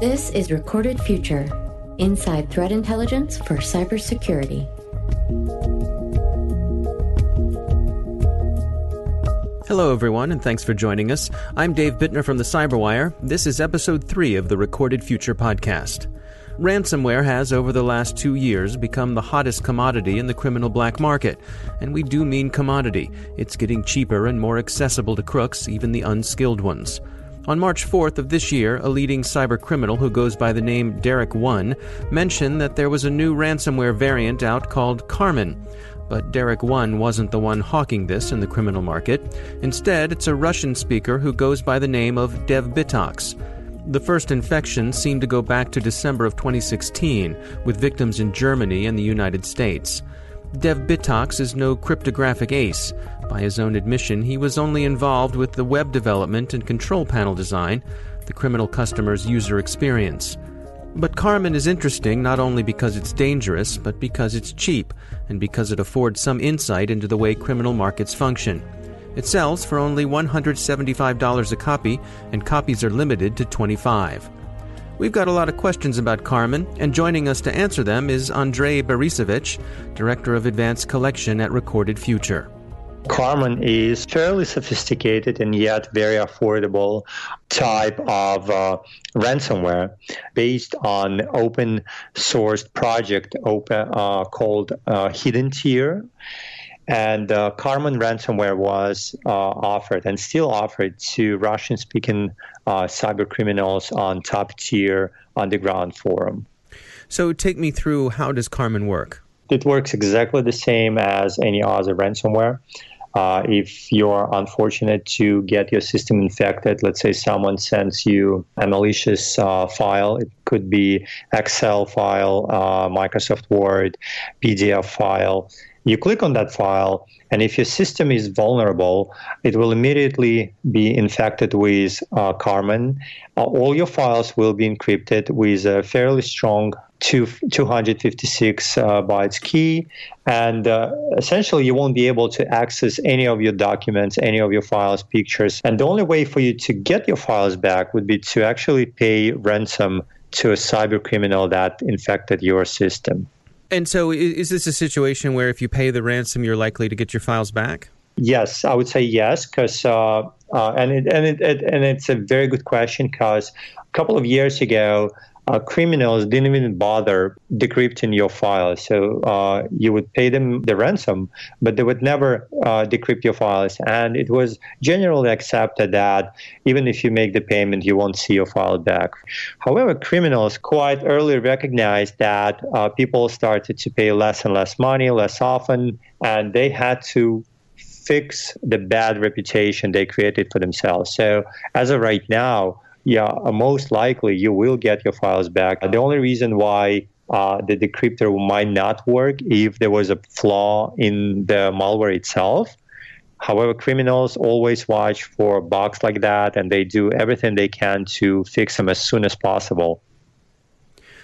This is Recorded Future Inside Threat Intelligence for Cybersecurity. Hello, everyone, and thanks for joining us. I'm Dave Bittner from the Cyberwire. This is episode three of the Recorded Future podcast. Ransomware has, over the last two years, become the hottest commodity in the criminal black market. And we do mean commodity. It's getting cheaper and more accessible to crooks, even the unskilled ones. On March 4th of this year, a leading cyber criminal who goes by the name Dereck One mentioned that there was a new ransomware variant out called Karmen. But Dereck One wasn't the one hawking this in the criminal market. Instead, it's a Russian speaker who goes by the name of DevBitox. The first infection seemed to go back to December of 2016, with victims in Germany and the United States. DevBitox is no cryptographic ace. By his own admission, he was only involved with the web development and control panel design, the criminal customer's user experience. But Karmen is interesting not only because it's dangerous, but because it's cheap, and because it affords some insight into the way criminal markets function. It sells for only $175 a copy, and copies are limited to 25. We've got a lot of questions about Karmen, and joining us to answer them is Andrei Barysevich, Director of Advanced Collection at Recorded Future. Karmen is fairly sophisticated and yet very affordable type of uh, ransomware based on open sourced project open uh, called uh, Hidden Tear. and uh, ransomware was uh, offered and still offered to Russian speaking uh, cyber criminals on top tier underground forum. So take me through how does Karmen work? It works exactly the same as any other ransomware. Uh, if you're unfortunate to get your system infected, let's say someone sends you a malicious uh, file, it could be Excel file, uh, Microsoft Word, PDF file, you click on that file, and if your system is vulnerable, it will immediately be infected with uh, Karmen. Uh, all your files will be encrypted with a fairly strong two, 256 uh, bytes key, and uh, essentially you won't be able to access any of your documents, any of your files, pictures. And the only way for you to get your files back would be to actually pay ransom to a cyber criminal that infected your system. And so, is this a situation where if you pay the ransom, you're likely to get your files back? Yes, I would say yes, because uh, uh, and it, and it, it, and it's a very good question because a couple of years ago, uh, criminals didn't even bother decrypting your files. So uh, you would pay them the ransom, but they would never uh, decrypt your files. And it was generally accepted that even if you make the payment, you won't see your file back. However, criminals quite early recognized that uh, people started to pay less and less money, less often, and they had to fix the bad reputation they created for themselves. So as of right now, yeah, uh, most likely you will get your files back. The only reason why uh, the decryptor might not work if there was a flaw in the malware itself. However, criminals always watch for bugs like that and they do everything they can to fix them as soon as possible.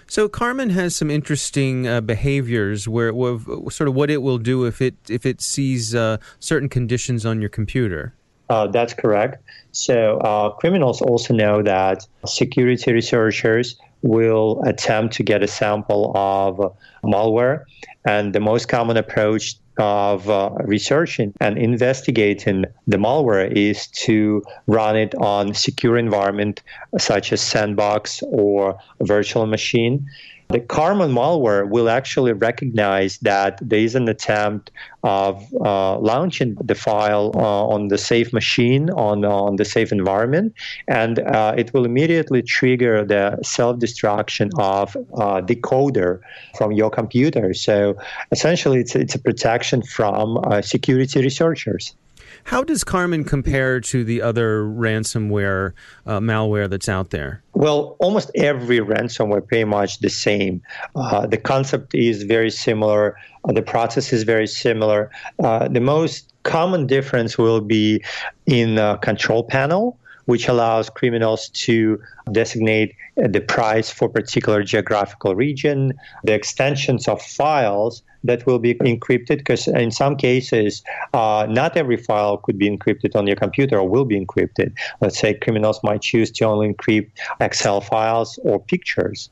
So Karmen has some interesting uh, behaviors where, where, sort of what it will do if it if it sees uh, certain conditions on your computer. Uh, that's correct. So uh, criminals also know that security researchers will attempt to get a sample of malware, and the most common approach of uh, researching and investigating the malware is to run it on secure environment such as sandbox or virtual machine the Karmen malware will actually recognize that there is an attempt of uh, launching the file uh, on the safe machine, on, on the safe environment, and uh, it will immediately trigger the self destruction of uh, decoder from your computer. So essentially, it's, it's a protection from uh, security researchers. How does Karmen compare to the other ransomware uh, malware that's out there? Well, almost every ransomware pretty much the same. Uh, the concept is very similar. Uh, the process is very similar. Uh, the most common difference will be in the control panel which allows criminals to designate the price for particular geographical region, the extensions of files that will be encrypted because in some cases uh, not every file could be encrypted on your computer or will be encrypted. Let's say criminals might choose to only encrypt excel files or pictures.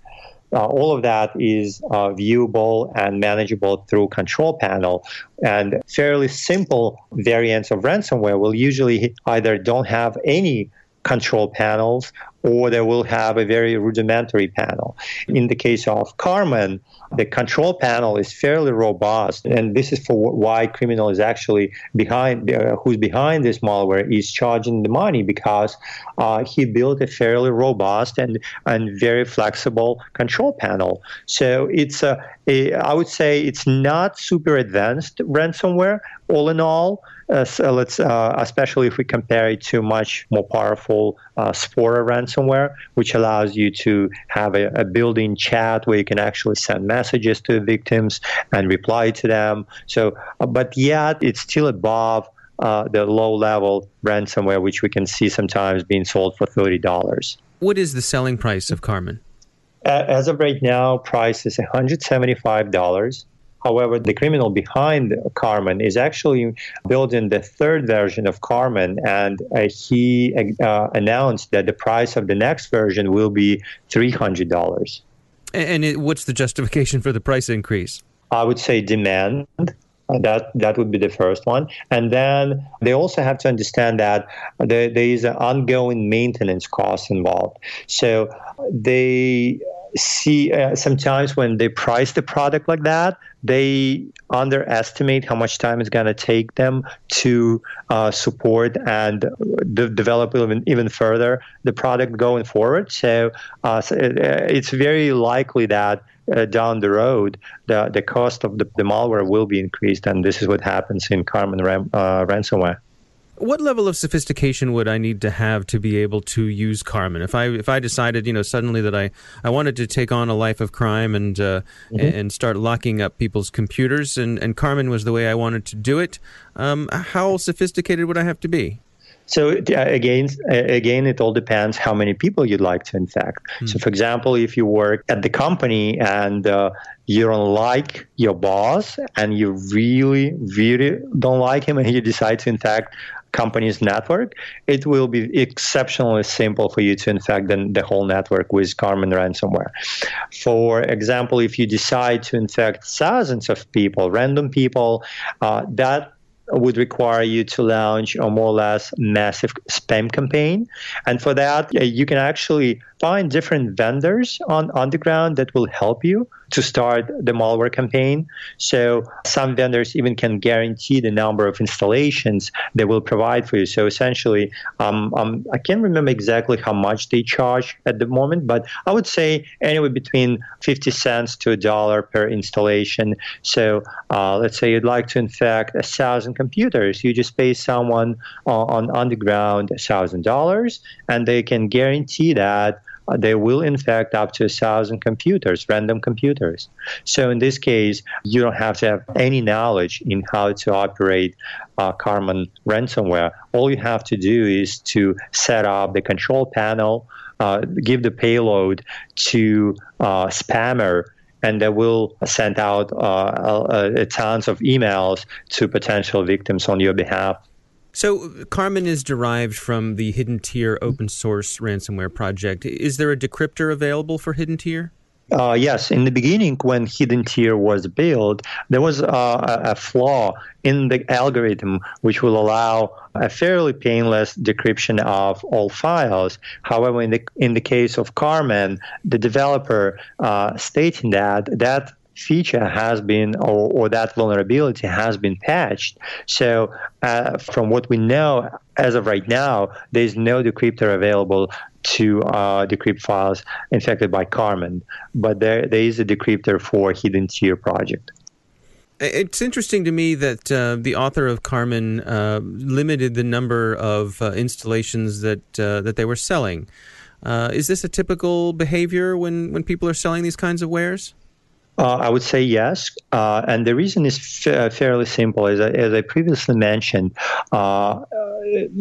Uh, all of that is uh, viewable and manageable through control panel and fairly simple variants of ransomware will usually either don't have any control panels or they will have a very rudimentary panel. In the case of Karmen, the control panel is fairly robust, and this is for why criminal is actually behind, uh, who's behind this malware is charging the money because uh, he built a fairly robust and and very flexible control panel. So it's a, a I would say it's not super advanced ransomware all in all. Uh, so let's, uh, especially if we compare it to much more powerful uh, Spora ransomware, which allows you to have a, a built-in chat where you can actually send messages to victims and reply to them. So, uh, but yet it's still above uh, the low-level ransomware, which we can see sometimes being sold for thirty dollars. What is the selling price of Karmen? As of right now, price is one hundred seventy-five dollars. However, the criminal behind Karmen is actually building the third version of Karmen, and uh, he uh, announced that the price of the next version will be $300. And it, what's the justification for the price increase? I would say demand. Uh, that that would be the first one, and then they also have to understand that there, there is an ongoing maintenance cost involved. So they see uh, sometimes when they price the product like that, they underestimate how much time it's going to take them to uh, support and de- develop even, even further the product going forward. So, uh, so it, uh, it's very likely that uh, down the road, the, the cost of the, the, malware will be increased, and this is what happens in Karmen ram, uh, ransomware. What level of sophistication would I need to have to be able to use Karmen? If I if I decided, you know, suddenly that I, I wanted to take on a life of crime and uh, mm-hmm. and start locking up people's computers, and, and Karmen was the way I wanted to do it, um, how sophisticated would I have to be? So again, again, it all depends how many people you'd like to infect. Mm. So, for example, if you work at the company and uh, you don't like your boss and you really, really don't like him, and you decide to infect company's network, it will be exceptionally simple for you to infect the, the whole network with Karmen ransomware. For example, if you decide to infect thousands of people, random people, uh, that would require you to launch a more or less massive spam campaign. And for that, uh, you can actually find different vendors on, on the ground that will help you to start the malware campaign. So some vendors even can guarantee the number of installations they will provide for you. So essentially, um, um, I can't remember exactly how much they charge at the moment, but I would say anywhere between 50 cents to a dollar per installation. So uh, let's say you'd like to infect a thousand computers, you just pay someone on the a thousand dollars, and they can guarantee that they will infect up to a thousand computers, random computers. So in this case, you don't have to have any knowledge in how to operate uh, Karmen ransomware. All you have to do is to set up the control panel, uh, give the payload to uh, spammer and they will send out uh, uh, tons of emails to potential victims on your behalf. So, Karmen is derived from the Hidden Tear open source ransomware project. Is there a decryptor available for Hidden Tear? Uh, yes, in the beginning, when Hidden Tear was built, there was uh, a flaw in the algorithm which will allow a fairly painless decryption of all files. However, in the in the case of Karmen, the developer uh, stating that that feature has been or, or that vulnerability has been patched. So, uh, from what we know as of right now, there's no decryptor available to uh, decrypt files infected by Karmen, but there, there is a decryptor for Hidden Tear project. It's interesting to me that uh, the author of Karmen uh, limited the number of uh, installations that uh, that they were selling. Uh, is this a typical behavior when, when people are selling these kinds of wares? Uh, I would say yes, uh, and the reason is fa- fairly simple. As I, as I previously mentioned, uh,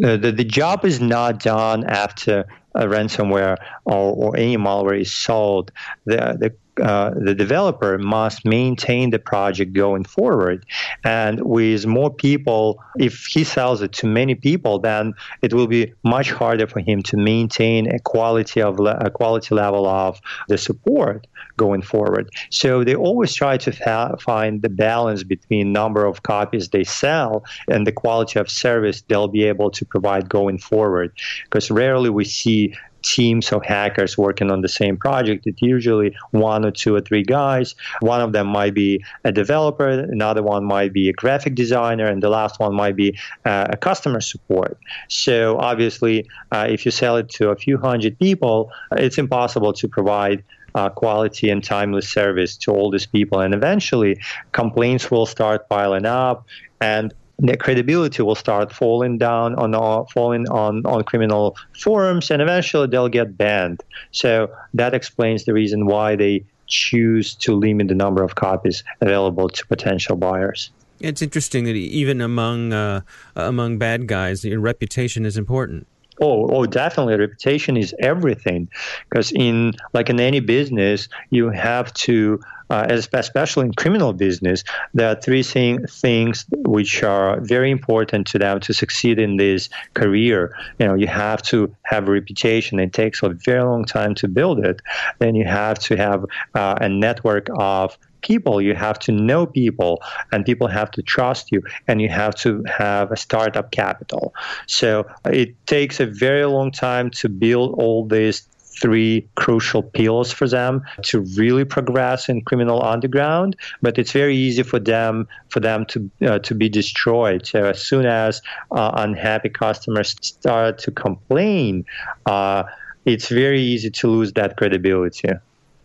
the, the job is not done after a ransomware or, or any malware is sold. The, the uh, the developer must maintain the project going forward. And with more people, if he sells it to many people, then it will be much harder for him to maintain a quality of a quality level of the support going forward. So they always try to fa- find the balance between number of copies they sell and the quality of service they'll be able to provide going forward. Because rarely we see teams of hackers working on the same project. It's usually one or two or three guys. One of them might be a developer, another one might be a graphic designer, and the last one might be uh, a customer support. So obviously, uh, if you sell it to a few hundred people, it's impossible to provide uh, quality and timely service to all these people. And eventually, complaints will start piling up, and their credibility will start falling down on uh, falling on, on criminal forums and eventually they'll get banned. So that explains the reason why they choose to limit the number of copies available to potential buyers. It's interesting that even among uh, among bad guys your reputation is important Oh, oh, definitely. Reputation is everything, because in like in any business, you have to, uh, especially in criminal business, there are three thing, things which are very important to them to succeed in this career. You know, you have to have a reputation. It takes a very long time to build it. Then you have to have uh, a network of people. You have to know people, and people have to trust you, and you have to have a startup capital. So it takes a very long time to build all these three crucial pillars for them to really progress in criminal underground but it's very easy for them for them to uh, to be destroyed so as soon as uh, unhappy customers start to complain uh, it's very easy to lose that credibility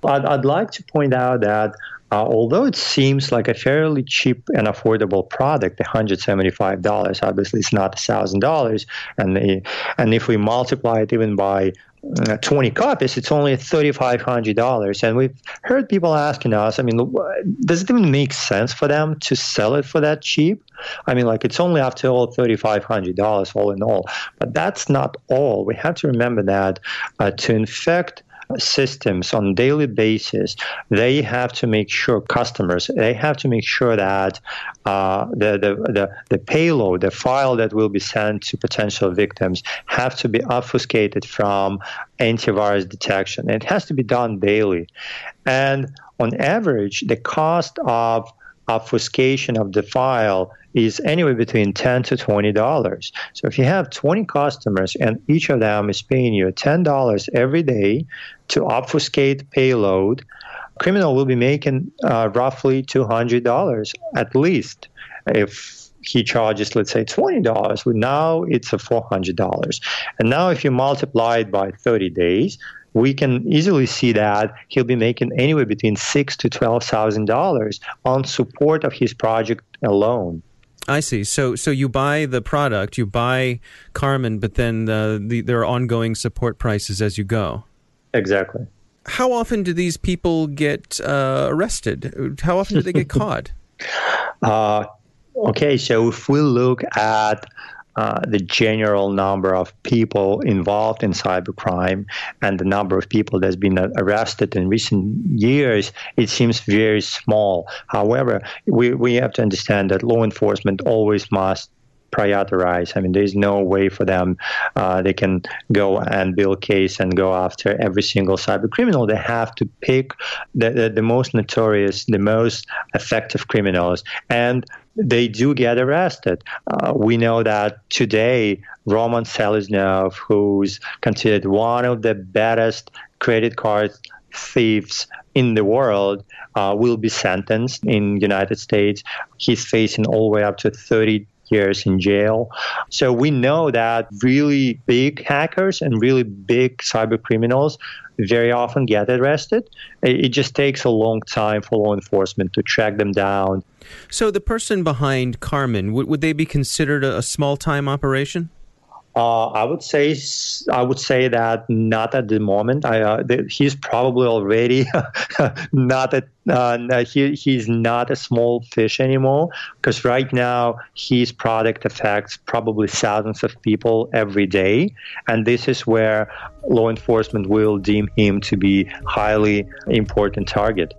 I'd, I'd like to point out that uh, although it seems like a fairly cheap and affordable product, $175, obviously it's not $1,000. And, and if we multiply it even by uh, 20 copies, it's only $3,500. And we've heard people asking us, I mean, does it even make sense for them to sell it for that cheap? I mean, like, it's only after all $3,500 all in all. But that's not all. We have to remember that uh, to infect systems on daily basis, they have to make sure customers, they have to make sure that uh, the, the, the, the payload, the file that will be sent to potential victims have to be obfuscated from antivirus detection. It has to be done daily. And on average, the cost of obfuscation of the file is anywhere between 10 to 20 dollars. So if you have 20 customers and each of them is paying you 10 dollars every day to obfuscate payload criminal will be making uh, roughly $200 at least. If he charges let's say $20 well, now it's a $400 and now if you multiply it by 30 days we can easily see that he'll be making anywhere between six to twelve thousand dollars on support of his project alone. I see. So, so you buy the product, you buy Karmen, but then uh, the, there are ongoing support prices as you go. Exactly. How often do these people get uh, arrested? How often do they get caught? Uh, okay, so if we look at uh, the general number of people involved in cybercrime and the number of people that's been arrested in recent years, it seems very small. However, we, we have to understand that law enforcement always must prioritize. I mean, there's no way for them. Uh, they can go and build case and go after every single cyber criminal. They have to pick the, the, the most notorious, the most effective criminals, and they do get arrested. Uh, we know that today, Roman Seleznov, who's considered one of the baddest credit card thieves in the world, uh, will be sentenced in United States. He's facing all the way up to 30 years in jail. So we know that really big hackers and really big cyber criminals very often get arrested. It just takes a long time for law enforcement to track them down. So the person behind Karmen, would, would they be considered a, a small time operation? Uh, I would say I would say that not at the moment. I, uh, he's probably already not at uh, he, he's not a small fish anymore because right now his product affects probably thousands of people every day, and this is where law enforcement will deem him to be highly important target.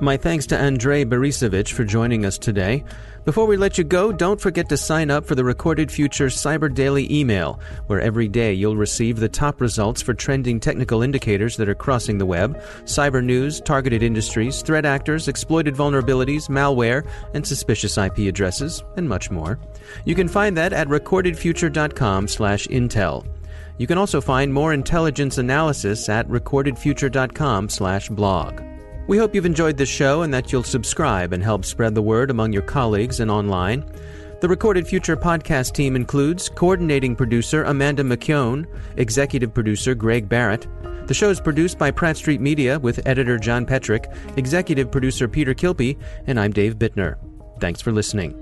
My thanks to Andrei Barysevich for joining us today. Before we let you go, don't forget to sign up for the Recorded Future Cyber Daily email, where every day you'll receive the top results for trending technical indicators that are crossing the web, cyber news, targeted industries, threat actors, exploited vulnerabilities, malware, and suspicious IP addresses, and much more. You can find that at recordedfuture.com/intel. You can also find more intelligence analysis at recordedfuture.com/blog. We hope you've enjoyed this show and that you'll subscribe and help spread the word among your colleagues and online. The Recorded Future podcast team includes coordinating producer Amanda McKeown, executive producer Greg Barrett. The show is produced by Pratt Street Media with editor John Petrick, executive producer Peter Kilpe, and I'm Dave Bittner. Thanks for listening.